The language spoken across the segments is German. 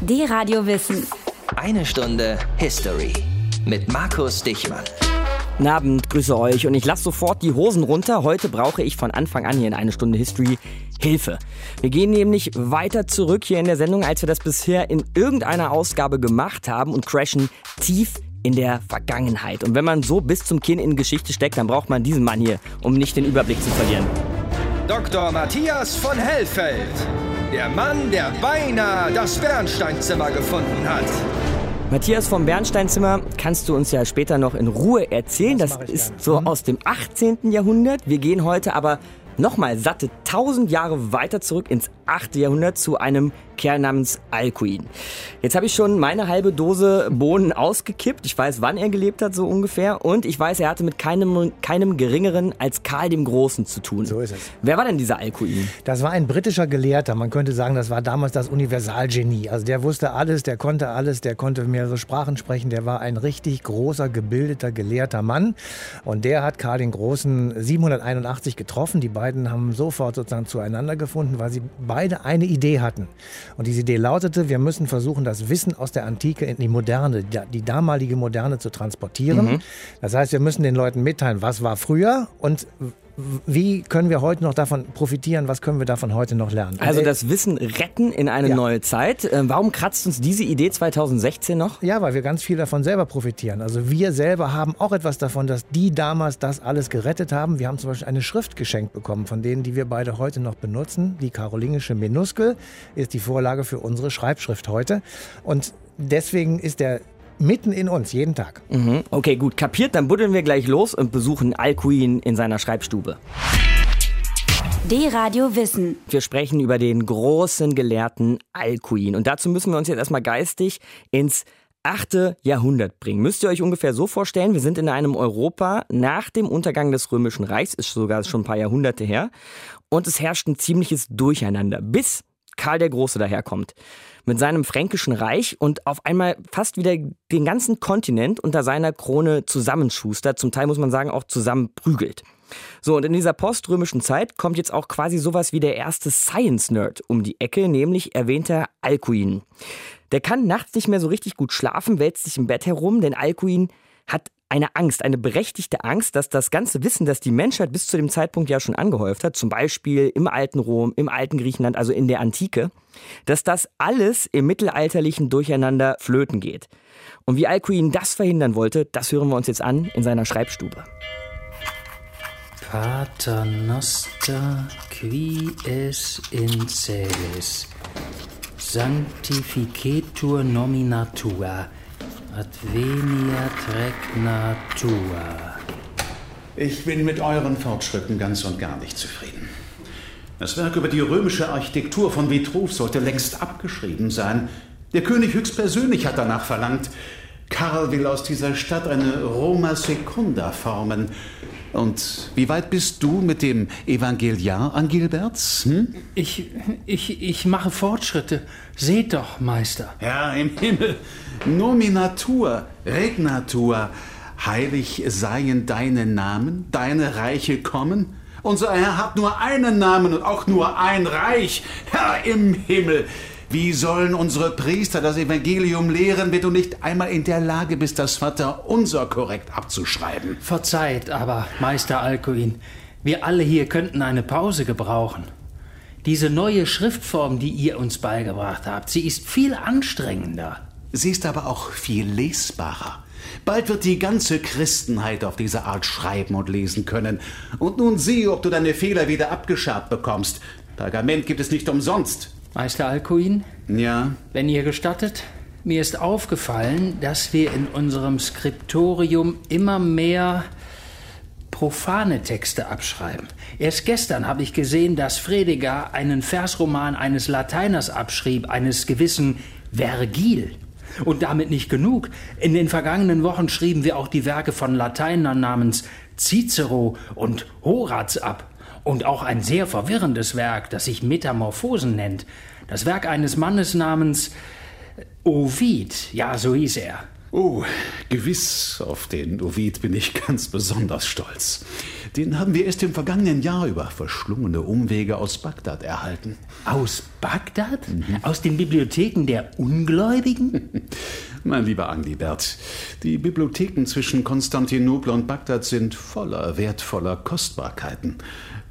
D-Radio Wissen. Eine Stunde History mit Markus Dichmann. Guten Abend, grüße euch und ich lasse sofort die Hosen runter. Heute brauche ich von Anfang an hier in eine Stunde History Hilfe. Wir gehen nämlich weiter zurück hier in der Sendung, als wir das bisher in irgendeiner Ausgabe gemacht haben und crashen tief in der Vergangenheit. Und wenn man so bis zum Kinn in Geschichte steckt, dann braucht man diesen Mann hier, um nicht den Überblick zu verlieren. Dr. Matthias von Hellfeld. Der Mann, der beinahe das Bernsteinzimmer gefunden hat. Matthias vom Bernsteinzimmer kannst du uns ja später noch in Ruhe erzählen. Das, das ist so aus dem 18. Jahrhundert. Wir gehen heute aber nochmal satte 1000 Jahre weiter zurück ins 8. Jahrhundert zu einem Kerl namens Alcuin. Jetzt habe ich schon meine halbe Dose Bohnen ausgekippt. Ich weiß, wann er gelebt hat, so ungefähr. Und ich weiß, er hatte mit keinem, keinem geringeren als Karl dem Großen zu tun. So ist es. Wer war denn dieser Alcuin? Das war ein britischer Gelehrter. Man könnte sagen, das war damals das Universalgenie. Also der wusste alles, der konnte alles, der konnte mehrere Sprachen sprechen. Der war ein richtig großer, gebildeter, gelehrter Mann. Und der hat Karl den Großen 781 getroffen. Die beiden haben sofort sozusagen zueinander gefunden, weil sie beide eine Idee hatten. Und diese Idee lautete, wir müssen versuchen, das Wissen aus der Antike in die Moderne, die damalige Moderne zu transportieren. Mhm. Das heißt, wir müssen den Leuten mitteilen, was war früher und wie können wir heute noch davon profitieren? Was können wir davon heute noch lernen? Also das Wissen retten in eine ja. neue Zeit. Äh, warum kratzt uns diese Idee 2016 noch? Ja, weil wir ganz viel davon selber profitieren. Also wir selber haben auch etwas davon, dass die damals das alles gerettet haben. Wir haben zum Beispiel eine Schrift geschenkt bekommen, von denen, die wir beide heute noch benutzen. Die karolingische Minuskel ist die Vorlage für unsere Schreibschrift heute. Und deswegen ist der mitten in uns, jeden Tag. Mhm. Okay, gut, kapiert, dann buddeln wir gleich los und besuchen Alcuin in seiner Schreibstube. D-Radio Wissen. Wir sprechen über den großen Gelehrten Alcuin. Und dazu müssen wir uns jetzt erstmal geistig ins 8. Jahrhundert bringen. Müsst ihr euch ungefähr so vorstellen, wir sind in einem Europa nach dem Untergang des Römischen Reichs, ist sogar schon ein paar Jahrhunderte her, und es herrscht ein ziemliches Durcheinander, bis Karl der Große daherkommt mit seinem fränkischen Reich und auf einmal fast wieder den ganzen Kontinent unter seiner Krone zusammenschustert, zum Teil muss man sagen auch zusammenprügelt. So, und in dieser poströmischen Zeit kommt jetzt auch quasi sowas wie der erste Science-Nerd um die Ecke, nämlich erwähnter Alcuin. Der kann nachts nicht mehr so richtig gut schlafen, wälzt sich im Bett herum, denn Alcuin hat eine Angst, eine berechtigte Angst, dass das ganze Wissen, das die Menschheit bis zu dem Zeitpunkt ja schon angehäuft hat, zum Beispiel im alten Rom, im alten Griechenland, also in der Antike, dass das alles im mittelalterlichen Durcheinander flöten geht. Und wie Alcuin das verhindern wollte, das hören wir uns jetzt an in seiner Schreibstube. Pater noster qui es in celis sanctificetur nominatua Adveniat regnatua. Ich bin mit euren Fortschritten ganz und gar nicht zufrieden. Das Werk über die römische Architektur von Vitruv sollte längst abgeschrieben sein. Der König höchstpersönlich hat danach verlangt. Karl will aus dieser Stadt eine Roma Secunda formen. Und wie weit bist du mit dem Evangeliar, Angilberts? Hm? Ich, ich, ich mache Fortschritte. Seht doch, Meister. Ja, im Himmel. Nominatur, Regnatur. Heilig seien deine Namen, deine Reiche kommen. Unser Herr hat nur einen Namen und auch nur ein Reich. Herr im Himmel. Wie sollen unsere Priester das Evangelium lehren, wenn du nicht einmal in der Lage bist, das Vater unser korrekt abzuschreiben? Verzeiht aber, Meister Alcuin, wir alle hier könnten eine Pause gebrauchen. Diese neue Schriftform, die ihr uns beigebracht habt, sie ist viel anstrengender. Sie ist aber auch viel lesbarer. Bald wird die ganze Christenheit auf diese Art schreiben und lesen können. Und nun sieh, ob du deine Fehler wieder abgeschabt bekommst. Pergament gibt es nicht umsonst. Meister Alcuin? Ja. Wenn ihr gestattet, mir ist aufgefallen, dass wir in unserem Skriptorium immer mehr profane Texte abschreiben. Erst gestern habe ich gesehen, dass Frediger einen Versroman eines Lateiners abschrieb, eines gewissen Vergil. Und damit nicht genug. In den vergangenen Wochen schrieben wir auch die Werke von Lateinern namens Cicero und Horaz ab. Und auch ein sehr verwirrendes Werk, das sich Metamorphosen nennt. Das Werk eines Mannes namens Ovid, ja, so hieß er. Oh, gewiss, auf den Ovid bin ich ganz besonders stolz. Den haben wir erst im vergangenen Jahr über verschlungene Umwege aus Bagdad erhalten. Aus Bagdad? Aus den Bibliotheken der Ungläubigen? Mein lieber Anglibert, die Bibliotheken zwischen Konstantinopel und Bagdad sind voller wertvoller Kostbarkeiten.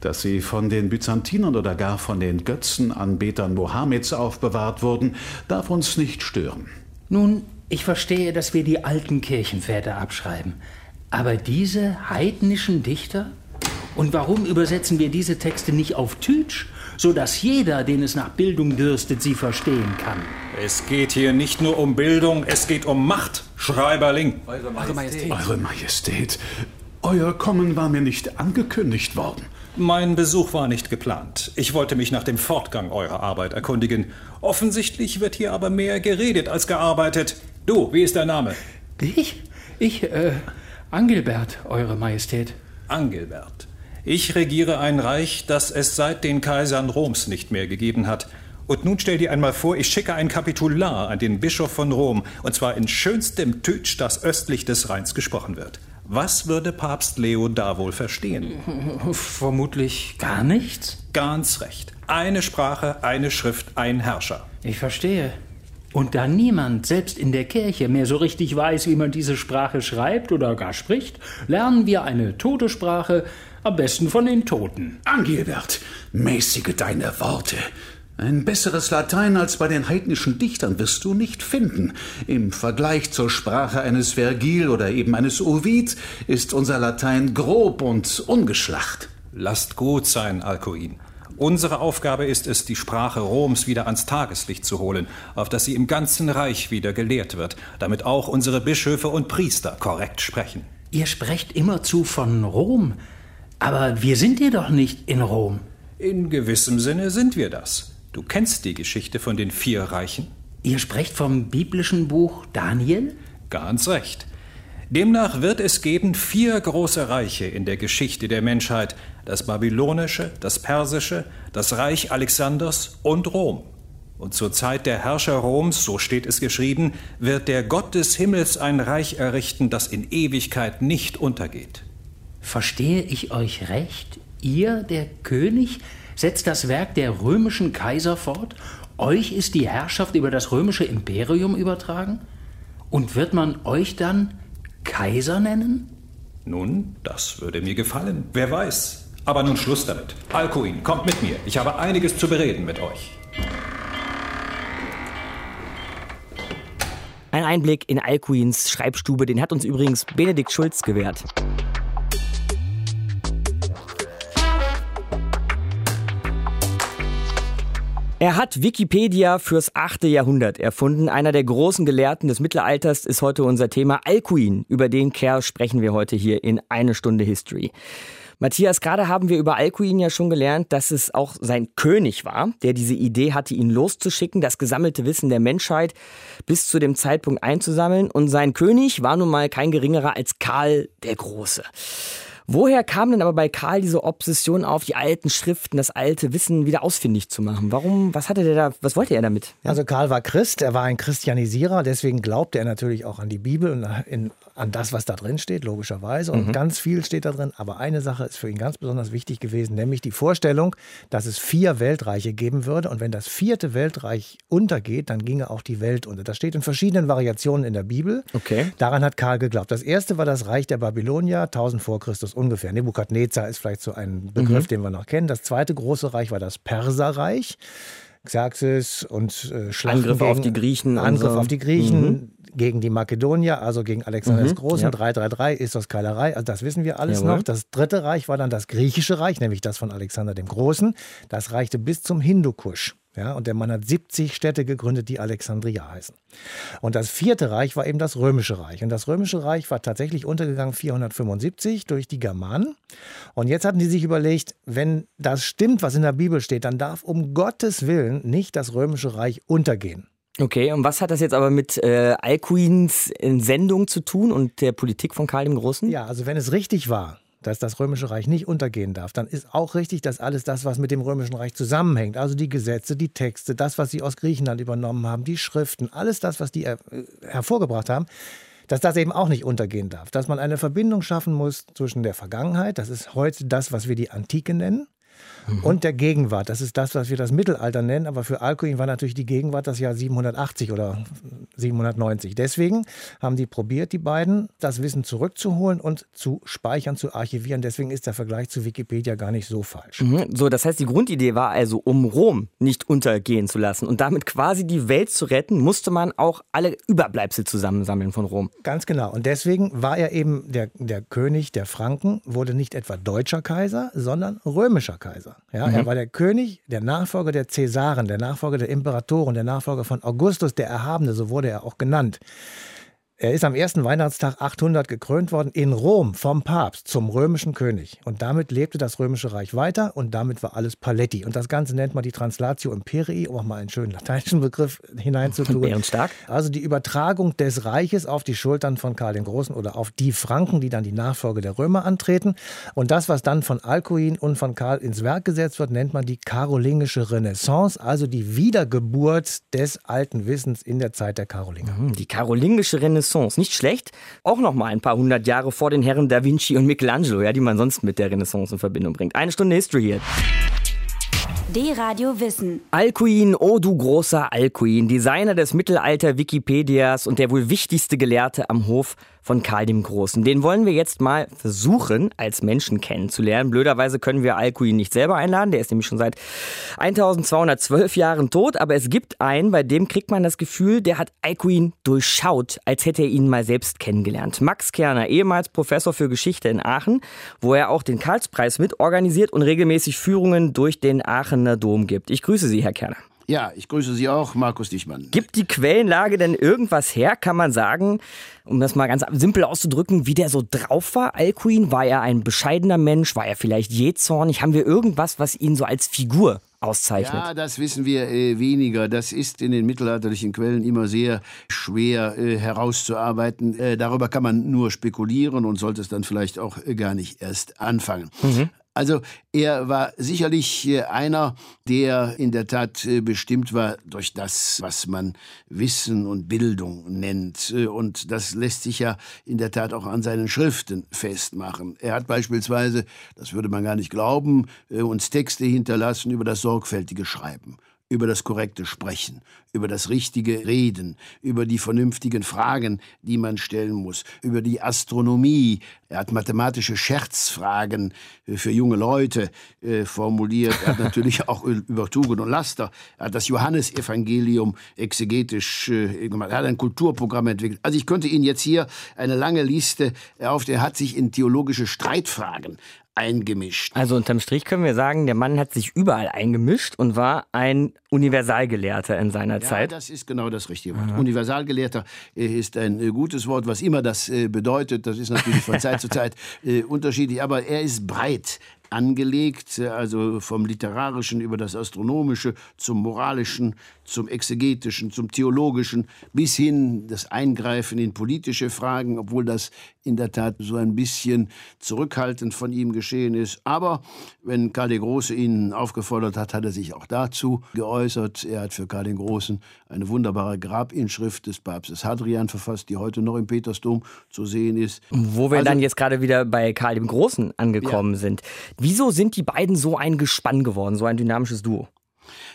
Dass sie von den Byzantinern oder gar von den Götzenanbetern Mohammeds aufbewahrt wurden, darf uns nicht stören. Nun, ich verstehe, dass wir die alten Kirchenväter abschreiben. Aber diese heidnischen Dichter? Und warum übersetzen wir diese Texte nicht auf Tütsch, sodass jeder, den es nach Bildung dürstet, sie verstehen kann? Es geht hier nicht nur um Bildung, es geht um Macht, Schreiberling. Eure Majestät. Eure Majestät, euer Kommen war mir nicht angekündigt worden. Mein Besuch war nicht geplant. Ich wollte mich nach dem Fortgang eurer Arbeit erkundigen. Offensichtlich wird hier aber mehr geredet als gearbeitet. Du, wie ist dein Name? Ich? Ich, äh, Angelbert, Eure Majestät. Angelbert. Ich regiere ein Reich, das es seit den Kaisern Roms nicht mehr gegeben hat. Und nun stell dir einmal vor, ich schicke ein Kapitular an den Bischof von Rom, und zwar in schönstem Tütsch, das östlich des Rheins gesprochen wird. Was würde Papst Leo da wohl verstehen? Vermutlich gar nichts. Ganz recht. Eine Sprache, eine Schrift, ein Herrscher. Ich verstehe. Und da niemand, selbst in der Kirche, mehr so richtig weiß, wie man diese Sprache schreibt oder gar spricht, lernen wir eine tote Sprache, am besten von den Toten. Angilbert, mäßige deine Worte. Ein besseres Latein als bei den heidnischen Dichtern wirst du nicht finden. Im Vergleich zur Sprache eines Vergil oder eben eines Ovid ist unser Latein grob und ungeschlacht. Lasst gut sein, Alcuin. Unsere Aufgabe ist es, die Sprache Roms wieder ans Tageslicht zu holen, auf dass sie im ganzen Reich wieder gelehrt wird, damit auch unsere Bischöfe und Priester korrekt sprechen. Ihr sprecht immerzu von Rom, aber wir sind hier doch nicht in Rom. In gewissem Sinne sind wir das. Du kennst die Geschichte von den vier Reichen? Ihr sprecht vom biblischen Buch Daniel? Ganz recht. Demnach wird es geben vier große Reiche in der Geschichte der Menschheit, das babylonische, das persische, das Reich Alexanders und Rom. Und zur Zeit der Herrscher Roms, so steht es geschrieben, wird der Gott des Himmels ein Reich errichten, das in Ewigkeit nicht untergeht. Verstehe ich euch recht? Ihr, der König, setzt das Werk der römischen Kaiser fort? Euch ist die Herrschaft über das römische Imperium übertragen? Und wird man euch dann Kaiser nennen? Nun, das würde mir gefallen. Wer weiß. Aber nun Schluss damit. Alcuin, kommt mit mir. Ich habe einiges zu bereden mit euch. Ein Einblick in Alcuins Schreibstube, den hat uns übrigens Benedikt Schulz gewährt. Er hat Wikipedia fürs 8. Jahrhundert erfunden. Einer der großen Gelehrten des Mittelalters ist heute unser Thema Alcuin. Über den Kerl sprechen wir heute hier in eine Stunde History. Matthias, gerade haben wir über Alcuin ja schon gelernt, dass es auch sein König war, der diese Idee hatte, ihn loszuschicken, das gesammelte Wissen der Menschheit bis zu dem Zeitpunkt einzusammeln. Und sein König war nun mal kein geringerer als Karl der Große. Woher kam denn aber bei Karl diese Obsession auf, die alten Schriften, das alte Wissen wieder ausfindig zu machen? Warum, was hatte der da, was wollte er damit? Also Karl war Christ, er war ein Christianisierer, deswegen glaubte er natürlich auch an die Bibel und in, an das, was da drin steht, logischerweise. Und mhm. ganz viel steht da drin. Aber eine Sache ist für ihn ganz besonders wichtig gewesen, nämlich die Vorstellung, dass es vier Weltreiche geben würde. Und wenn das vierte Weltreich untergeht, dann ginge auch die Welt unter. Das steht in verschiedenen Variationen in der Bibel. Okay. Daran hat Karl geglaubt. Das erste war das Reich der Babylonier, 1000 vor Christus ungefähr. Nebukadnezar ist vielleicht so ein Begriff, mhm. den wir noch kennen. Das zweite große Reich war das Perserreich. Xerxes und äh, Schlachten Angriff gegen, auf die Griechen. Angriff so. auf die Griechen, mhm. gegen die Makedonier, also gegen Alexander mhm. des Großen, ja. 333 ist das Keilerei, also das wissen wir alles Jawohl. noch. Das dritte Reich war dann das griechische Reich, nämlich das von Alexander dem Großen. Das reichte bis zum Hindukusch. Ja, und der Mann hat 70 Städte gegründet, die Alexandria heißen. Und das vierte Reich war eben das Römische Reich. Und das Römische Reich war tatsächlich untergegangen 475 durch die Germanen. Und jetzt hatten die sich überlegt, wenn das stimmt, was in der Bibel steht, dann darf um Gottes Willen nicht das Römische Reich untergehen. Okay, und was hat das jetzt aber mit äh, Alcuins Sendung zu tun und der Politik von Karl dem Großen? Ja, also wenn es richtig war, dass das Römische Reich nicht untergehen darf, dann ist auch richtig, dass alles das, was mit dem Römischen Reich zusammenhängt, also die Gesetze, die Texte, das, was sie aus Griechenland übernommen haben, die Schriften, alles das, was die er, äh, hervorgebracht haben, dass das eben auch nicht untergehen darf. Dass man eine Verbindung schaffen muss zwischen der Vergangenheit, das ist heute das, was wir die Antike nennen, mhm. und der Gegenwart. Das ist das, was wir das Mittelalter nennen. Aber für Alcuin war natürlich die Gegenwart das Jahr 780 oder 790. Deswegen haben die probiert, die beiden, das Wissen zurückzuholen und zu speichern, zu archivieren. Deswegen ist der Vergleich zu Wikipedia gar nicht so falsch. Mhm. So, das heißt, die Grundidee war also, um Rom nicht untergehen zu lassen und damit quasi die Welt zu retten, musste man auch alle Überbleibsel zusammensammeln von Rom. Ganz genau. Und deswegen war er eben der, der König der Franken, wurde nicht etwa deutscher Kaiser, sondern römischer Kaiser. Ja, mhm. Er war der König, der Nachfolger der Cäsaren, der Nachfolger der Imperatoren, der Nachfolger von Augustus, der Erhabene, so wurde er auch genannt. Er ist am ersten Weihnachtstag 800 gekrönt worden in Rom vom Papst zum römischen König. Und damit lebte das römische Reich weiter und damit war alles Paletti. Und das Ganze nennt man die Translatio Imperii, um auch mal einen schönen lateinischen Begriff hineinzutun. Bärenstark. Also die Übertragung des Reiches auf die Schultern von Karl den Großen oder auf die Franken, die dann die Nachfolge der Römer antreten. Und das, was dann von Alcuin und von Karl ins Werk gesetzt wird, nennt man die karolingische Renaissance, also die Wiedergeburt des alten Wissens in der Zeit der Karolinger. Mhm, die karolingische Renaissance Renaissance. Nicht schlecht. Auch noch mal ein paar hundert Jahre vor den Herren Da Vinci und Michelangelo, ja, die man sonst mit der Renaissance in Verbindung bringt. Eine Stunde History hier. D-Radio Wissen. Alcuin, oh du großer Alcuin, Designer des Mittelalter-Wikipedias und der wohl wichtigste Gelehrte am Hof von Karl dem Großen. Den wollen wir jetzt mal versuchen, als Menschen kennenzulernen. Blöderweise können wir Alcuin nicht selber einladen. Der ist nämlich schon seit 1212 Jahren tot. Aber es gibt einen, bei dem kriegt man das Gefühl, der hat Alcuin durchschaut, als hätte er ihn mal selbst kennengelernt. Max Kerner, ehemals Professor für Geschichte in Aachen, wo er auch den Karlspreis mit organisiert und regelmäßig Führungen durch den Aachener Dom gibt. Ich grüße Sie, Herr Kerner. Ja, ich grüße Sie auch, Markus Dichmann. Gibt die Quellenlage denn irgendwas her? Kann man sagen, um das mal ganz simpel auszudrücken, wie der so drauf war, Alcuin? War er ein bescheidener Mensch? War er vielleicht jähzornig? Haben wir irgendwas, was ihn so als Figur auszeichnet? Ja, das wissen wir äh, weniger. Das ist in den mittelalterlichen Quellen immer sehr schwer äh, herauszuarbeiten. Äh, darüber kann man nur spekulieren und sollte es dann vielleicht auch äh, gar nicht erst anfangen. Mhm. Also er war sicherlich äh, einer, der in der Tat äh, bestimmt war durch das, was man Wissen und Bildung nennt. Äh, und das lässt sich ja in der Tat auch an seinen Schriften festmachen. Er hat beispielsweise, das würde man gar nicht glauben, uns Texte hinterlassen über das sorgfältige Schreiben über das korrekte Sprechen, über das richtige Reden, über die vernünftigen Fragen, die man stellen muss, über die Astronomie. Er hat mathematische Scherzfragen äh, für junge Leute äh, formuliert. Er hat natürlich auch über Tugend und Laster. Er hat das Johannesevangelium exegetisch äh, gemacht. Er hat ein Kulturprogramm entwickelt. Also ich könnte Ihnen jetzt hier eine lange Liste auf. Er hat sich in theologische Streitfragen eingemischt. Also unterm Strich können wir sagen, der Mann hat sich überall eingemischt und war ein Universalgelehrter in seiner ja, Zeit. das ist genau das richtige Wort. Aha. Universalgelehrter äh, ist ein äh, gutes Wort, was immer das äh, bedeutet. Das ist natürlich von Zeit zu Zeit unterschiedlich, aber er ist breit angelegt, also vom Literarischen über das Astronomische zum Moralischen, zum Exegetischen, zum Theologischen, bis hin das Eingreifen in politische Fragen, obwohl das in der Tat so ein bisschen zurückhaltend von ihm geschehen ist. Aber wenn Karl der Große ihn aufgefordert hat, hat er sich auch dazu geäußert. Er hat für Karl den Großen eine wunderbare Grabinschrift des Papstes Hadrian verfasst, die heute noch im Petersdom zu sehen ist. Wo wir also, dann jetzt gerade wieder bei Karl dem Großen angekommen ja. sind. Wieso sind die beiden so ein Gespann geworden, so ein dynamisches Duo?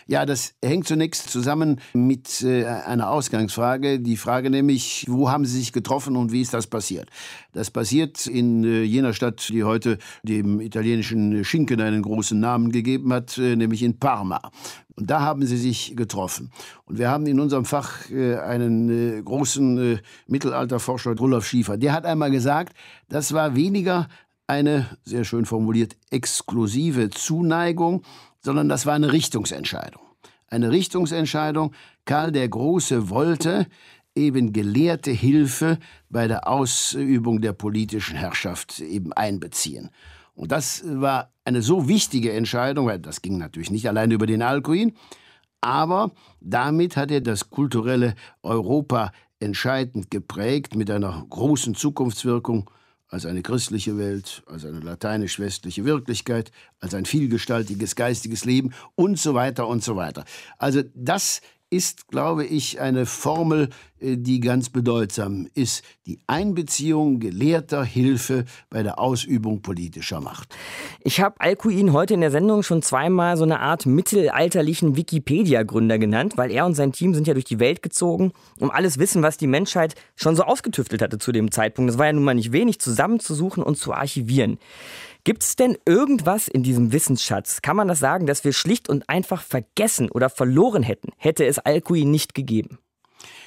Ja, das hängt zunächst zusammen mit äh, einer Ausgangsfrage. Die Frage nämlich, wo haben Sie sich getroffen und wie ist das passiert? Das passiert in äh, jener Stadt, die heute dem italienischen Schinken einen großen Namen gegeben hat, äh, nämlich in Parma. Und da haben sie sich getroffen. Und wir haben in unserem Fach äh, einen äh, großen äh, Mittelalterforscher, Rudolf Schiefer. Der hat einmal gesagt, das war weniger eine, sehr schön formuliert, exklusive Zuneigung, sondern das war eine Richtungsentscheidung. Eine Richtungsentscheidung. Karl der Große wollte eben gelehrte Hilfe bei der Ausübung der politischen Herrschaft eben einbeziehen. Und das war eine so wichtige Entscheidung, weil das ging natürlich nicht allein über den Alkuin, aber damit hat er das kulturelle Europa entscheidend geprägt mit einer großen Zukunftswirkung als eine christliche Welt, als eine lateinisch-westliche Wirklichkeit, als ein vielgestaltiges geistiges Leben und so weiter und so weiter. Also das ist, glaube ich, eine Formel, äh, die ganz bedeutsam ist. Die Einbeziehung gelehrter Hilfe bei der Ausübung politischer Macht. Ich habe Alcuin heute in der Sendung schon zweimal so eine Art mittelalterlichen Wikipedia-Gründer genannt, weil er und sein Team sind ja durch die Welt gezogen, um alles Wissen, was die Menschheit schon so ausgetüftelt hatte zu dem Zeitpunkt, das war ja nun mal nicht wenig, zusammenzusuchen und zu archivieren. Gibt es denn irgendwas in diesem Wissensschatz? Kann man das sagen, dass wir schlicht und einfach vergessen oder verloren hätten, hätte es Alcuin nicht gegeben?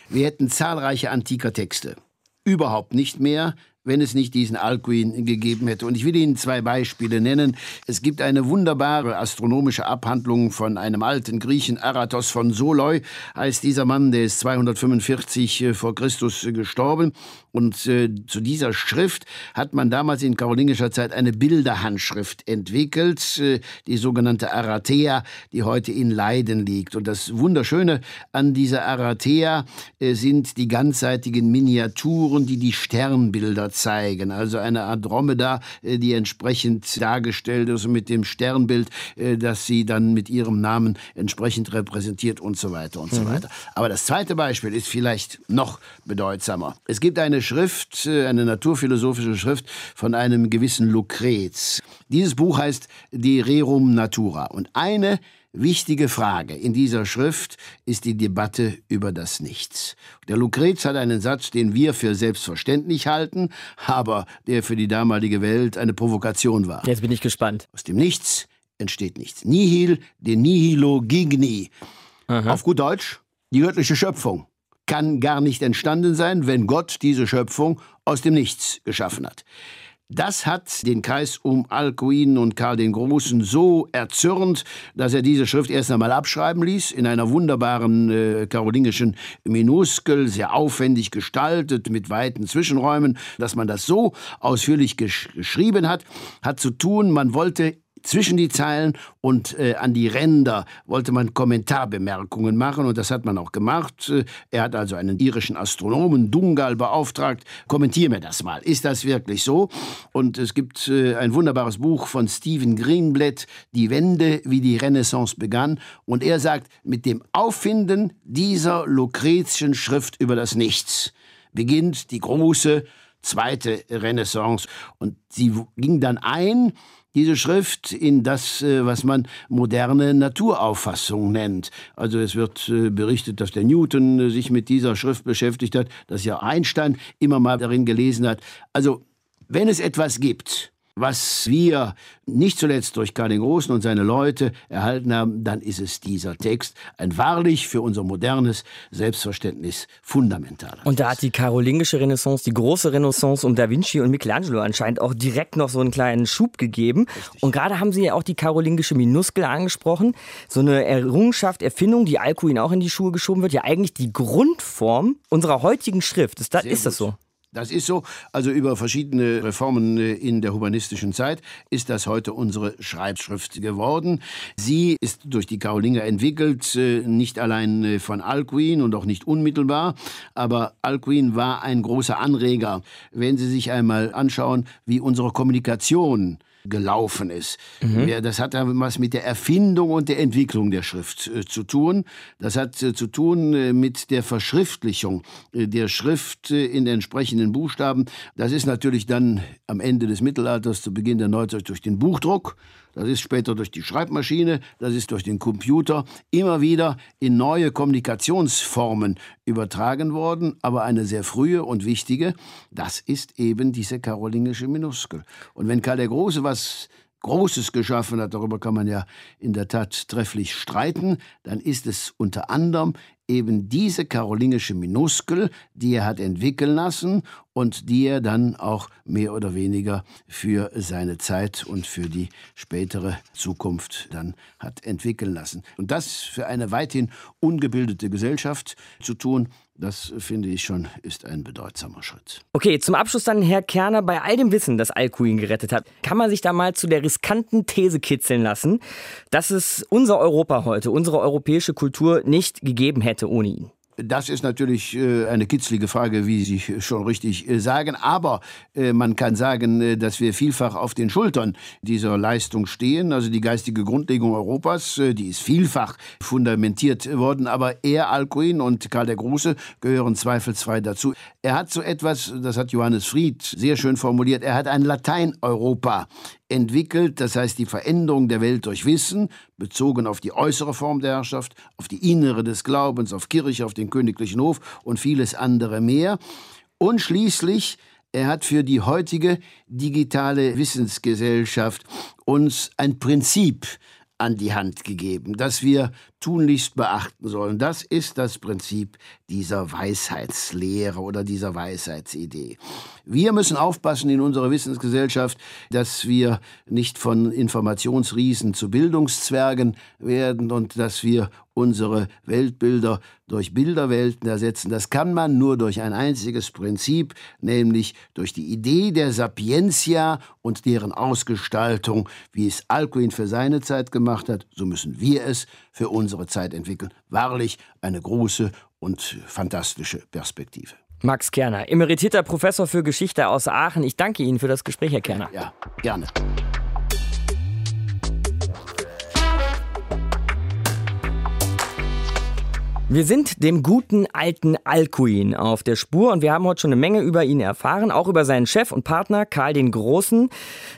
Wir hätten zahlreiche antiker Texte. Überhaupt nicht mehr, wenn es nicht diesen Alcuin gegeben hätte. Und ich will Ihnen zwei Beispiele nennen. Es gibt eine wunderbare astronomische Abhandlung von einem alten Griechen, Aratos von Soloi, heißt dieser Mann, der ist 245 äh, vor Christus gestorben. Und äh, zu dieser Schrift hat man damals in karolingischer Zeit eine Bilderhandschrift entwickelt, äh, die sogenannte Arathea, die heute in Leiden liegt. Und das Wunderschöne an dieser Arathea äh, sind die ganzseitigen Miniaturen, die die Sternbilder zeigen. Also eine Andromeda, äh, die entsprechend dargestellt ist mit dem Sternbild, äh, das sie dann mit ihrem Namen entsprechend repräsentiert und so weiter und mhm. so weiter. Aber das zweite Beispiel ist vielleicht noch bedeutsamer. Es gibt eine Schrift, äh, eine naturphilosophische Schrift von einem gewissen Lucrez. Dieses Buch heißt De Rerum Natura und eine Wichtige Frage in dieser Schrift ist die Debatte über das Nichts. Der Lucrez hat einen Satz, den wir für selbstverständlich halten, aber der für die damalige Welt eine Provokation war. Jetzt bin ich gespannt. Aus dem Nichts entsteht nichts. Nihil de nihilo gigni. Aha. Auf gut Deutsch, die göttliche Schöpfung kann gar nicht entstanden sein, wenn Gott diese Schöpfung aus dem Nichts geschaffen hat. Das hat den Kreis um Alcuin und Karl den Großen so erzürnt, dass er diese Schrift erst einmal abschreiben ließ, in einer wunderbaren äh, karolingischen Minuskel, sehr aufwendig gestaltet, mit weiten Zwischenräumen, dass man das so ausführlich gesch geschrieben hat, hat zu tun, man wollte zwischen die Zeilen und äh, an die Ränder wollte man Kommentarbemerkungen machen und das hat man auch gemacht. Äh, er hat also einen irischen Astronomen Dungal beauftragt. Kommentier mir das mal. Ist das wirklich so? Und es gibt äh, ein wunderbares Buch von Stephen Greenblatt, Die Wende, wie die Renaissance begann. Und er sagt, mit dem Auffinden dieser Lucretischen Schrift über das Nichts beginnt die große zweite Renaissance. Und sie ging dann ein diese Schrift in das, äh, was man moderne Naturauffassung nennt. Also es wird äh, berichtet, dass der Newton äh, sich mit dieser Schrift beschäftigt hat, dass ja Einstein immer mal darin gelesen hat. Also wenn es etwas gibt, was wir nicht zuletzt durch Karl den Großen und seine Leute erhalten haben, dann ist es dieser Text, ein wahrlich für unser modernes Selbstverständnis fundamentaler. Und da hat die karolingische Renaissance, die große Renaissance um Da Vinci und Michelangelo anscheinend auch direkt noch so einen kleinen Schub gegeben. Richtig. Und gerade haben Sie ja auch die karolingische Minuskel angesprochen, so eine Errungenschaft, Erfindung, die Alcuin auch in die Schuhe geschoben wird, ja eigentlich die Grundform unserer heutigen Schrift. Ist das, ist das so? Das ist so. Also über verschiedene Reformen äh, in der humanistischen Zeit ist das heute unsere Schreibschrift geworden. Sie ist durch die Karolinger entwickelt, äh, nicht allein äh, von Alcuin und auch nicht unmittelbar, aber Alcuin war ein großer Anreger. Wenn Sie sich einmal anschauen, wie unsere Kommunikation gelaufen ist. Mhm. Das hat was mit der Erfindung und der Entwicklung der Schrift äh, zu tun. Das hat äh, zu tun äh, mit der Verschriftlichung äh, der Schrift äh, in entsprechenden Buchstaben. Das ist natürlich dann am Ende des Mittelalters, zu Beginn der Neuzeit durch den Buchdruck das ist später durch die Schreibmaschine, das ist durch den Computer immer wieder in neue Kommunikationsformen übertragen worden, aber eine sehr frühe und wichtige, das ist eben diese karolingische Minuskel. Und wenn Karl der Große was Großes geschaffen hat, darüber kann man ja in der Tat trefflich streiten, dann ist es unter anderem eben diese karolingische Minuskel, die er hat entwickeln lassen und die er dann auch mehr oder weniger für seine Zeit und für die spätere Zukunft dann hat entwickeln lassen. Und das für eine weithin ungebildete Gesellschaft zu tun, das finde ich schon ist ein bedeutsamer Schritt. Okay, zum Abschluss dann Herr Kerner, bei all dem Wissen, das Alcuin gerettet hat, kann man sich da mal zu der riskanten These kitzeln lassen, dass es unser Europa heute, unsere europäische Kultur nicht gegeben hätte ohne ihn? Das ist natürlich äh, eine kitzlige Frage, wie Sie schon richtig äh, sagen. Aber äh, man kann sagen, dass wir vielfach auf den Schultern dieser Leistung stehen. Also die geistige Grundlegung Europas, die ist vielfach fundamentiert worden. Aber er, Alcuin und Karl der Große gehören zweifelsfrei dazu. Er hat so etwas, das hat Johannes Fried sehr schön formuliert, er hat ein Latein-Europa entwickelt, das heißt die Veränderung der Welt durch Wissen, bezogen auf die äußere Form der Herrschaft, auf die innere des Glaubens, auf Kirche, auf den königlichen Hof und vieles andere mehr. Und schließlich, er hat für die heutige digitale Wissensgesellschaft uns ein Prinzip an die Hand gegeben, das wir tunlichst beachten sollen. Das ist das Prinzip dieser Weisheitslehre oder dieser Weisheitsidee. Wir müssen aufpassen in unserer Wissensgesellschaft, dass wir nicht von Informationsriesen zu Bildungszwergen werden und dass wir unsere Weltbilder durch Bilderwelten ersetzen. Das kann man nur durch ein einziges Prinzip, nämlich durch die Idee der Sapientia und deren Ausgestaltung, wie es Alcuin für seine Zeit gemacht hat, so müssen wir es für unsere Zeit entwickeln. Wahrlich eine große und fantastische Perspektive. Max Kerner, emeritierter Professor für Geschichte aus Aachen. Ich danke Ihnen für das Gespräch, Herr Kerner. Ja, gerne. Wir sind dem guten alten Alcuin auf der Spur und wir haben heute schon eine Menge über ihn erfahren, auch über seinen Chef und Partner Karl den Großen.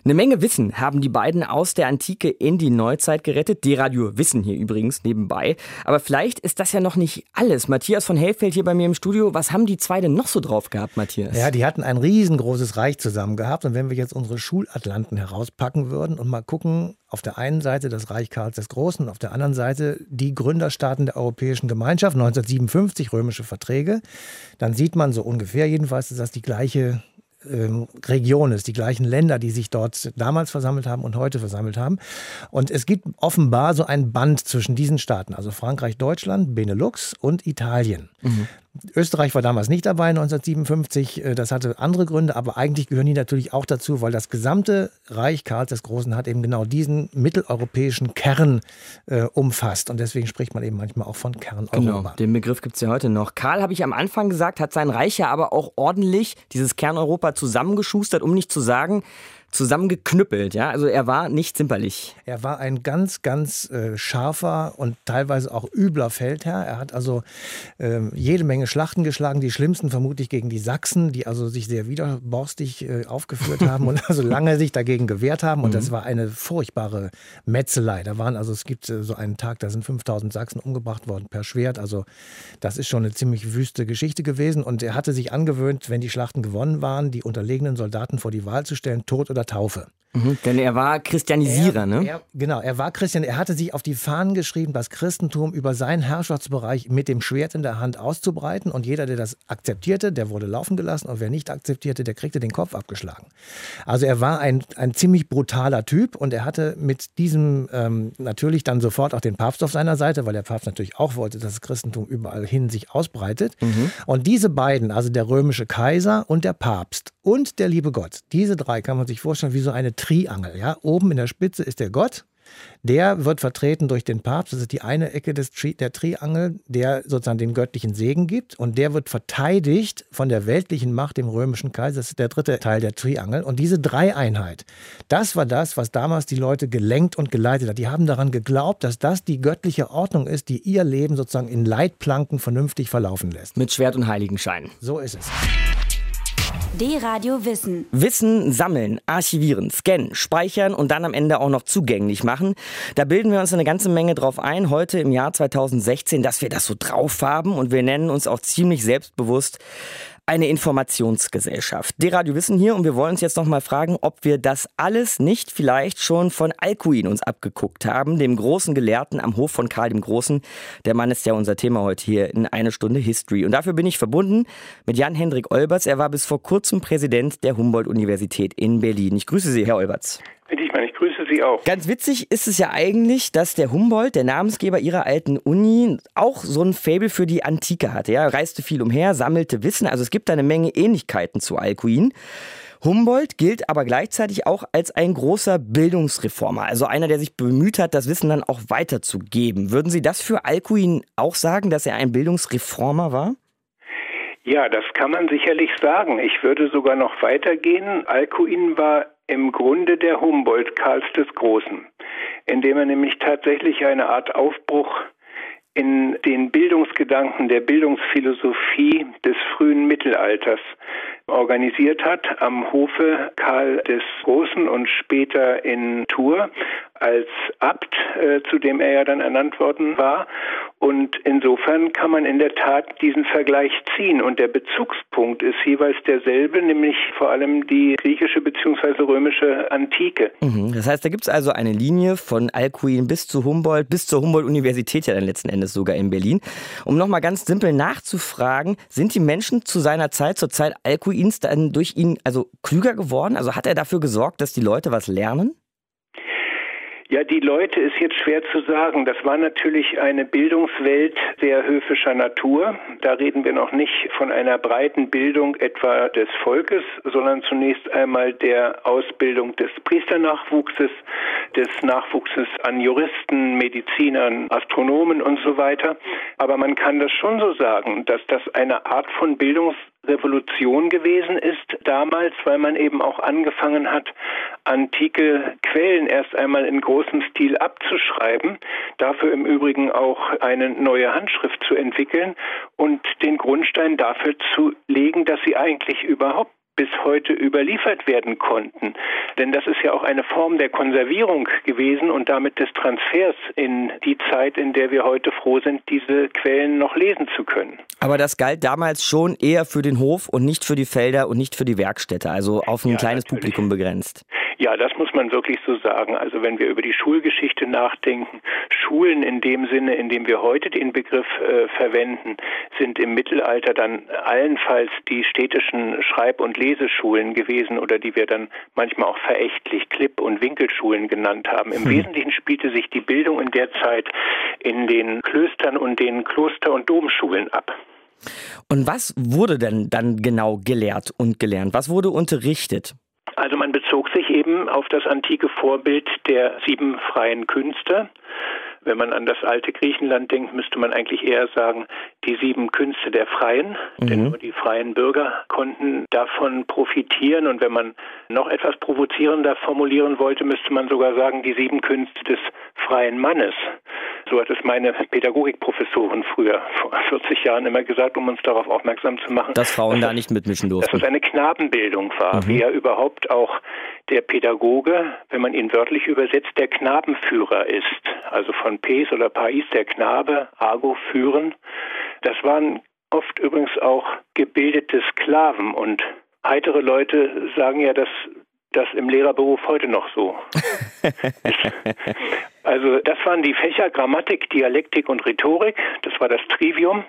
Eine Menge Wissen haben die beiden aus der Antike in die Neuzeit gerettet. Die Radio Wissen hier übrigens nebenbei. Aber vielleicht ist das ja noch nicht alles. Matthias von Hellfeld hier bei mir im Studio. Was haben die zwei denn noch so drauf gehabt, Matthias? Ja, die hatten ein riesengroßes Reich zusammen gehabt. Und wenn wir jetzt unsere Schulatlanten herauspacken würden und mal gucken, auf der einen Seite das Reich Karls des Großen, auf der anderen Seite die Gründerstaaten der Europäischen Gemeinschaft, 1957 römische Verträge. Dann sieht man so ungefähr jedenfalls, dass das die gleiche ähm, Region ist, die gleichen Länder, die sich dort damals versammelt haben und heute versammelt haben. Und es gibt offenbar so ein Band zwischen diesen Staaten, also Frankreich, Deutschland, Benelux und Italien. Mhm. Österreich war damals nicht dabei 1957. Äh, das hatte andere Gründe, aber eigentlich gehören die natürlich auch dazu, weil das gesamte Reich Karls des Großen hat eben genau diesen mitteleuropäischen Kern äh, umfasst. Und deswegen spricht man eben manchmal auch von Kerneuropa. Genau, den Begriff gibt es ja heute noch. Karl, habe ich am Anfang gesagt, hat sein Reich ja aber auch ordentlich dieses Kerneuropa zusammengeschustert, um nicht zu sagen, zusammengeknüppelt. Ja? Also er war nicht zimperlich. Er war ein ganz, ganz äh, scharfer und teilweise auch übler Feldherr. Er hat also äh, jede Menge Schlachten geschlagen, die schlimmsten vermutlich gegen die Sachsen, die also sich sehr widerborstig äh, aufgeführt haben und also lange sich dagegen gewehrt haben. Und mhm. das war eine furchtbare Metzelei. Da waren also, es gibt äh, so einen Tag, da sind 5000 Sachsen umgebracht worden per Schwert. Also das ist schon eine ziemlich wüste Geschichte gewesen. Und er hatte sich angewöhnt, wenn die Schlachten gewonnen waren, die unterlegenen Soldaten vor die Wahl zu stellen, tot oder oder Taufe. Mhm, denn er war Christianisierer, er, ne? Er, genau, er war Christian. Er hatte sich auf die Fahnen geschrieben, das Christentum über seinen Herrschaftsbereich mit dem Schwert in der Hand auszubreiten. Und jeder, der das akzeptierte, der wurde laufen gelassen. Und wer nicht akzeptierte, der kriegte den Kopf abgeschlagen. Also er war ein, ein ziemlich brutaler Typ. Und er hatte mit diesem ähm, natürlich dann sofort auch den Papst auf seiner Seite, weil der Papst natürlich auch wollte, dass das Christentum überall hin sich ausbreitet. Mhm. Und diese beiden, also der römische Kaiser und der Papst und der liebe Gott, diese drei kann man sich vorstellen wie so eine Triangel. Ja? Oben in der Spitze ist der Gott. Der wird vertreten durch den Papst. Das ist die eine Ecke des Tri der Triangel, der sozusagen den göttlichen Segen gibt. Und der wird verteidigt von der weltlichen Macht, dem römischen Kaiser. Das ist der dritte Teil der Triangel. Und diese Dreieinheit, das war das, was damals die Leute gelenkt und geleitet hat. Die haben daran geglaubt, dass das die göttliche Ordnung ist, die ihr Leben sozusagen in Leitplanken vernünftig verlaufen lässt. Mit Schwert und Heiligenschein. So ist es. D-Radio Wissen. Wissen sammeln, archivieren, scannen, speichern und dann am Ende auch noch zugänglich machen. Da bilden wir uns eine ganze Menge drauf ein, heute im Jahr 2016, dass wir das so drauf haben und wir nennen uns auch ziemlich selbstbewusst eine Informationsgesellschaft. Die Radio Wissen hier und wir wollen uns jetzt noch mal fragen, ob wir das alles nicht vielleicht schon von Alcuin uns abgeguckt haben, dem großen Gelehrten am Hof von Karl dem Großen. Der Mann ist ja unser Thema heute hier in eine Stunde History. Und dafür bin ich verbunden mit Jan-Hendrik Olberts. Er war bis vor kurzem Präsident der Humboldt-Universität in Berlin. Ich grüße Sie, Herr Olberts. Dichmann, ich grüße Sie auch. Ganz witzig ist es ja eigentlich, dass der Humboldt, der Namensgeber ihrer alten Uni, auch so ein Faible für die Antike hatte. Er reiste viel umher, sammelte Wissen. Also es gibt da eine Menge Ähnlichkeiten zu Alcuin. Humboldt gilt aber gleichzeitig auch als ein großer Bildungsreformer, also einer, der sich bemüht hat, das Wissen dann auch weiterzugeben. Würden Sie das für Alcuin auch sagen, dass er ein Bildungsreformer war? Ja, das kann man sicherlich sagen. Ich würde sogar noch weitergehen. Alcuin war im Grunde der Humboldt Karls des Großen, indem er nämlich tatsächlich eine Art Aufbruch in den Bildungsgedanken der Bildungsphilosophie des frühen Mittelalters organisiert hat am Hofe Karl des Großen und später in Tours als Abt, äh, zu dem er ja dann ernannt worden war. Und insofern kann man in der Tat diesen Vergleich ziehen. Und der Bezugspunkt ist jeweils derselbe, nämlich vor allem die griechische bzw. römische Antike. Mhm. Das heißt, da gibt es also eine Linie von Alcuin bis zu Humboldt, bis zur Humboldt-Universität ja dann letzten Endes sogar in Berlin. Um nochmal ganz simpel nachzufragen, sind die Menschen zu seiner Zeit, zur Zeit Alcuins, dann durch ihn also klüger geworden? Also hat er dafür gesorgt, dass die Leute was lernen? Ja, die Leute ist jetzt schwer zu sagen. Das war natürlich eine Bildungswelt sehr höfischer Natur. Da reden wir noch nicht von einer breiten Bildung etwa des Volkes, sondern zunächst einmal der Ausbildung des Priesternachwuchses, des Nachwuchses an Juristen, Medizinern, Astronomen und so weiter. Aber man kann das schon so sagen, dass das eine Art von Bildungs Revolution gewesen ist damals, weil man eben auch angefangen hat, antike Quellen erst einmal in großem Stil abzuschreiben, dafür im Übrigen auch eine neue Handschrift zu entwickeln und den Grundstein dafür zu legen, dass sie eigentlich überhaupt bis heute überliefert werden konnten. Denn das ist ja auch eine Form der Konservierung gewesen und damit des Transfers in die Zeit, in der wir heute froh sind, diese Quellen noch lesen zu können. Aber das galt damals schon eher für den Hof und nicht für die Felder und nicht für die Werkstätte, also auf ein ja, kleines natürlich. Publikum begrenzt. Ja, das muss man wirklich so sagen. Also wenn wir über die Schulgeschichte nachdenken, Schulen in dem Sinne, in dem wir heute den Begriff äh, verwenden, sind im Mittelalter dann allenfalls die städtischen Schreib- und Leseschulen gewesen oder die wir dann manchmal auch verächtlich Klipp- und Winkelschulen genannt haben. Im hm. Wesentlichen spielte sich die Bildung in der Zeit in den Klöstern und den Kloster- und Domschulen ab. Und was wurde denn dann genau gelehrt und gelernt? Was wurde unterrichtet? Also man bezog sich eben auf das antike Vorbild der sieben freien Künste. Wenn man an das alte Griechenland denkt, müsste man eigentlich eher sagen, die sieben Künste der Freien, mhm. denn nur die freien Bürger konnten davon profitieren. Und wenn man noch etwas provozierender formulieren wollte, müsste man sogar sagen, die sieben Künste des freien Mannes. So hat es meine Pädagogikprofessorin früher vor 40 Jahren immer gesagt, um uns darauf aufmerksam zu machen. Dass Frauen dass da nicht mitmischen durften. Dass es eine Knabenbildung war, mhm. wie ja überhaupt auch der Pädagoge, wenn man ihn wörtlich übersetzt, der Knabenführer ist. Also von Pes oder Pais, der Knabe, Argo führen. Das waren oft übrigens auch gebildete Sklaven und heitere Leute sagen ja, dass das im Lehrerberuf heute noch so ist. Also das waren die Fächer Grammatik, Dialektik und Rhetorik. Das war das Trivium,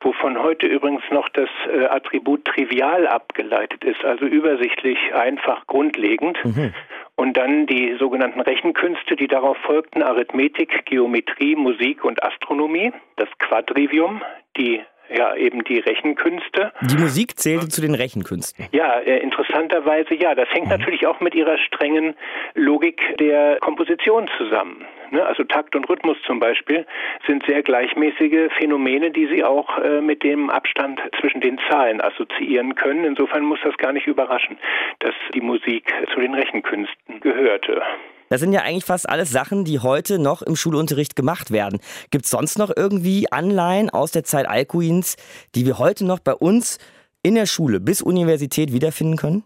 wovon heute übrigens noch das äh, Attribut trivial abgeleitet ist, also übersichtlich, einfach, grundlegend. Mhm. Und dann die sogenannten Rechenkünste, die darauf folgten, Arithmetik, Geometrie, Musik und Astronomie, das Quadrivium, die ja eben die Rechenkünste. Die Musik zählte zu den Rechenkünsten. Ja, äh, interessanterweise ja. Das hängt mhm. natürlich auch mit ihrer strengen Logik der Komposition zusammen. Ne? Also Takt und Rhythmus zum Beispiel sind sehr gleichmäßige Phänomene, die Sie auch äh, mit dem Abstand zwischen den Zahlen assoziieren können. Insofern muss das gar nicht überraschen, dass die Musik zu den Rechenkünsten gehörte. Das sind ja eigentlich fast alles Sachen, die heute noch im Schulunterricht gemacht werden. Gibt es sonst noch irgendwie Anleihen aus der Zeit Alcuins, die wir heute noch bei uns in der Schule bis Universität wiederfinden können?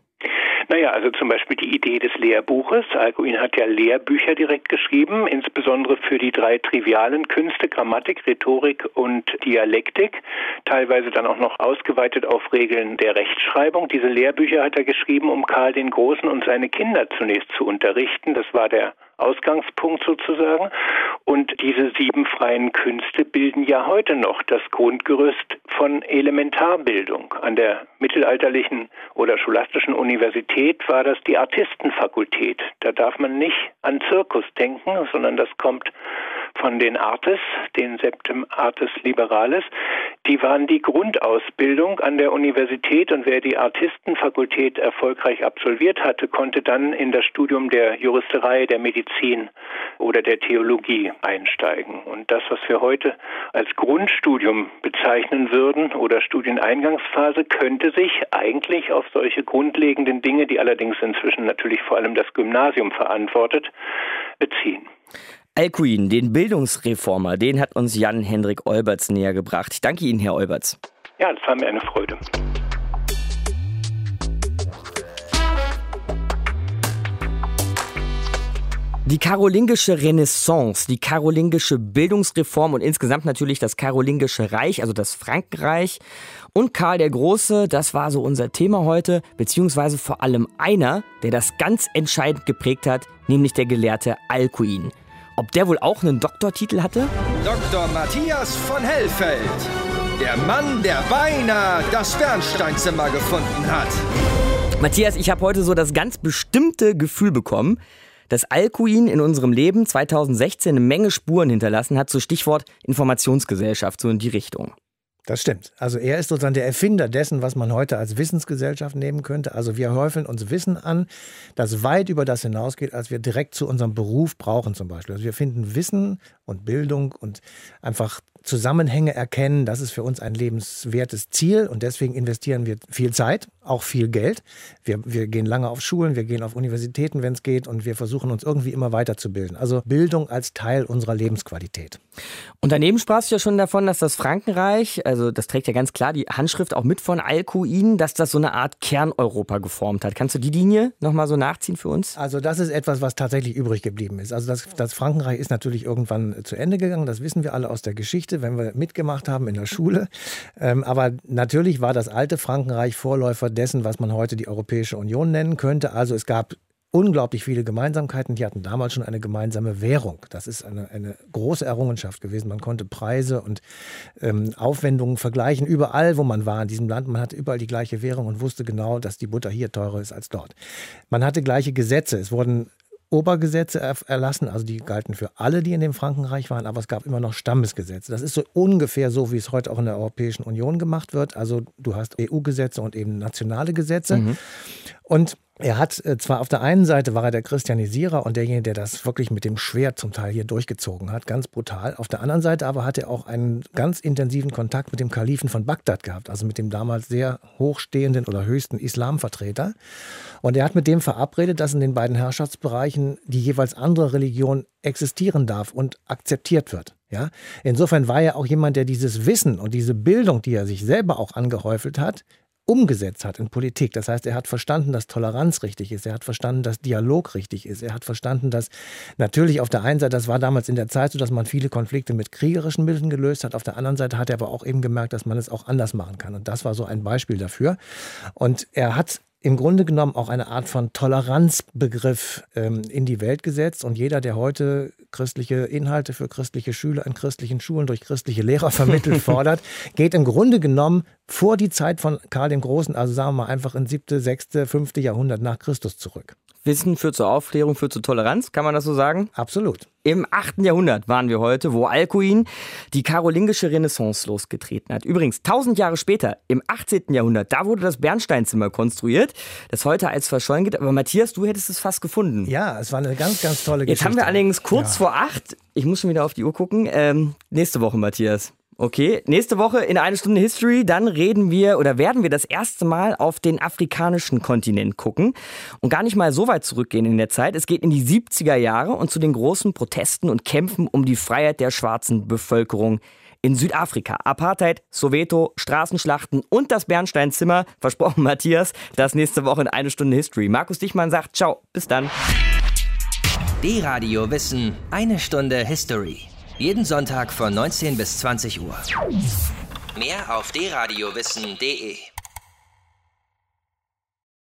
Naja, also zum Beispiel die Idee des Lehrbuches. Alcuin hat ja Lehrbücher direkt geschrieben, insbesondere für die drei trivialen Künste, Grammatik, Rhetorik und Dialektik, teilweise dann auch noch ausgeweitet auf Regeln der Rechtschreibung. Diese Lehrbücher hat er geschrieben, um Karl den Großen und seine Kinder zunächst zu unterrichten. Das war der Ausgangspunkt sozusagen. Und diese sieben freien Künste bilden ja heute noch das Grundgerüst von Elementarbildung. An der mittelalterlichen oder scholastischen Universität war das die Artistenfakultät. Da darf man nicht an Zirkus denken, sondern das kommt von den Artes, den Septem Artes Liberales. Die waren die Grundausbildung an der Universität und wer die Artistenfakultät erfolgreich absolviert hatte, konnte dann in das Studium der Juristerei, der Medizin oder der Theologie einsteigen. Und das, was wir heute als Grundstudium bezeichnen würden oder Studieneingangsphase, könnte sich eigentlich auf solche grundlegenden Dinge, die allerdings inzwischen natürlich vor allem das Gymnasium verantwortet, beziehen. Alcuin, den Bildungsreformer, den hat uns Jan-Hendrik Olberts näher gebracht. Ich danke Ihnen, Herr Olberts. Ja, das war mir eine Freude. Die karolingische Renaissance, die karolingische Bildungsreform und insgesamt natürlich das karolingische Reich, also das Frankenreich und Karl der Große, das war so unser Thema heute, beziehungsweise vor allem einer, der das ganz entscheidend geprägt hat, nämlich der Gelehrte Alcuin. Ob der wohl auch einen Doktortitel hatte? Dr. Matthias von Hellfeld. Der Mann, der beinahe das Bernsteinzimmer gefunden hat. Matthias, ich habe heute so das ganz bestimmte Gefühl bekommen, dass Alcuin in unserem Leben 2016 eine Menge Spuren hinterlassen hat, so Stichwort Informationsgesellschaft, so in die Richtung. Das stimmt. Also er ist sozusagen der Erfinder dessen, was man heute als Wissensgesellschaft nehmen könnte. Also wir häufeln uns Wissen an, das weit über das hinausgeht, als wir direkt zu unserem Beruf brauchen zum Beispiel. Also wir finden Wissen und Bildung und einfach Zusammenhänge erkennen. Das ist für uns ein lebenswertes Ziel und deswegen investieren wir viel Zeit, auch viel Geld. Wir, wir gehen lange auf Schulen, wir gehen auf Universitäten, wenn es geht und wir versuchen uns irgendwie immer weiterzubilden. Also Bildung als Teil unserer Lebensqualität. Und daneben sprachst du ja schon davon, dass das Frankenreich, also das trägt ja ganz klar die Handschrift auch mit von Alcuin, dass das so eine Art Kerneuropa geformt hat. Kannst du die Linie nochmal so nachziehen für uns? Also das ist etwas, was tatsächlich übrig geblieben ist. Also das, das Frankenreich ist natürlich irgendwann zu Ende gegangen, das wissen wir alle aus der Geschichte, wenn wir mitgemacht haben in der Schule. Ähm, aber natürlich war das alte Frankenreich Vorläufer dessen, was man heute die Europäische Union nennen könnte. Also es gab unglaublich viele Gemeinsamkeiten. Die hatten damals schon eine gemeinsame Währung. Das ist eine, eine große Errungenschaft gewesen. Man konnte Preise und ähm, Aufwendungen vergleichen, überall, wo man war in diesem Land. Man hatte überall die gleiche Währung und wusste genau, dass die Butter hier teurer ist als dort. Man hatte gleiche Gesetze. Es wurden Obergesetze erlassen, also die galten für alle, die in dem Frankenreich waren, aber es gab immer noch Stammesgesetze. Das ist so ungefähr so, wie es heute auch in der Europäischen Union gemacht wird. Also du hast EU-Gesetze und eben nationale Gesetze. Mhm. Und er hat äh, zwar auf der einen Seite war er der Christianisierer und derjenige, der das wirklich mit dem Schwert zum Teil hier durchgezogen hat, ganz brutal. Auf der anderen Seite aber hat er auch einen ganz intensiven Kontakt mit dem Kalifen von Bagdad gehabt, also mit dem damals sehr hochstehenden oder höchsten Islamvertreter. Und er hat mit dem verabredet, dass in den beiden Herrschaftsbereichen die jeweils andere Religion existieren darf und akzeptiert wird. Ja? Insofern war er auch jemand, der dieses Wissen und diese Bildung, die er sich selber auch angehäufelt hat, umgesetzt hat in Politik. Das heißt, er hat verstanden, dass Toleranz richtig ist. Er hat verstanden, dass Dialog richtig ist. Er hat verstanden, dass natürlich auf der einen Seite, das war damals in der Zeit so, dass man viele Konflikte mit kriegerischen Mitteln gelöst hat. Auf der anderen Seite hat er aber auch eben gemerkt, dass man es auch anders machen kann. Und das war so ein Beispiel dafür. Und er hat im Grunde genommen auch eine Art von Toleranzbegriff ähm, in die Welt gesetzt. Und jeder, der heute christliche Inhalte für christliche Schüler in christlichen Schulen durch christliche Lehrer vermittelt fordert, geht im Grunde genommen vor die Zeit von Karl dem Großen, also sagen wir mal einfach in siebte, sechste, fünfte Jahrhundert nach Christus zurück. Wissen führt zur Aufklärung, führt zur Toleranz, kann man das so sagen? Absolut. Im 8. Jahrhundert waren wir heute, wo Alcuin die karolingische Renaissance losgetreten hat. Übrigens, 1000 Jahre später, im 18. Jahrhundert, da wurde das Bernsteinzimmer konstruiert, das heute als verschollen geht. Aber Matthias, du hättest es fast gefunden. Ja, es war eine ganz, ganz tolle Geschichte. Jetzt haben wir allerdings kurz ja. vor acht, ich muss schon wieder auf die Uhr gucken, ähm, nächste Woche, Matthias. Okay, nächste Woche in eine Stunde History, dann reden wir oder werden wir das erste Mal auf den afrikanischen Kontinent gucken und gar nicht mal so weit zurückgehen in der Zeit. Es geht in die 70er Jahre und zu den großen Protesten und Kämpfen um die Freiheit der schwarzen Bevölkerung in Südafrika. Apartheid, Soweto, Straßenschlachten und das Bernsteinzimmer. Versprochen, Matthias, das nächste Woche in eine Stunde History. Markus Dichmann sagt Ciao, bis dann. D-Radio Wissen, eine Stunde History. Jeden Sonntag von 19 bis 20 Uhr. Mehr auf dradiowissen.de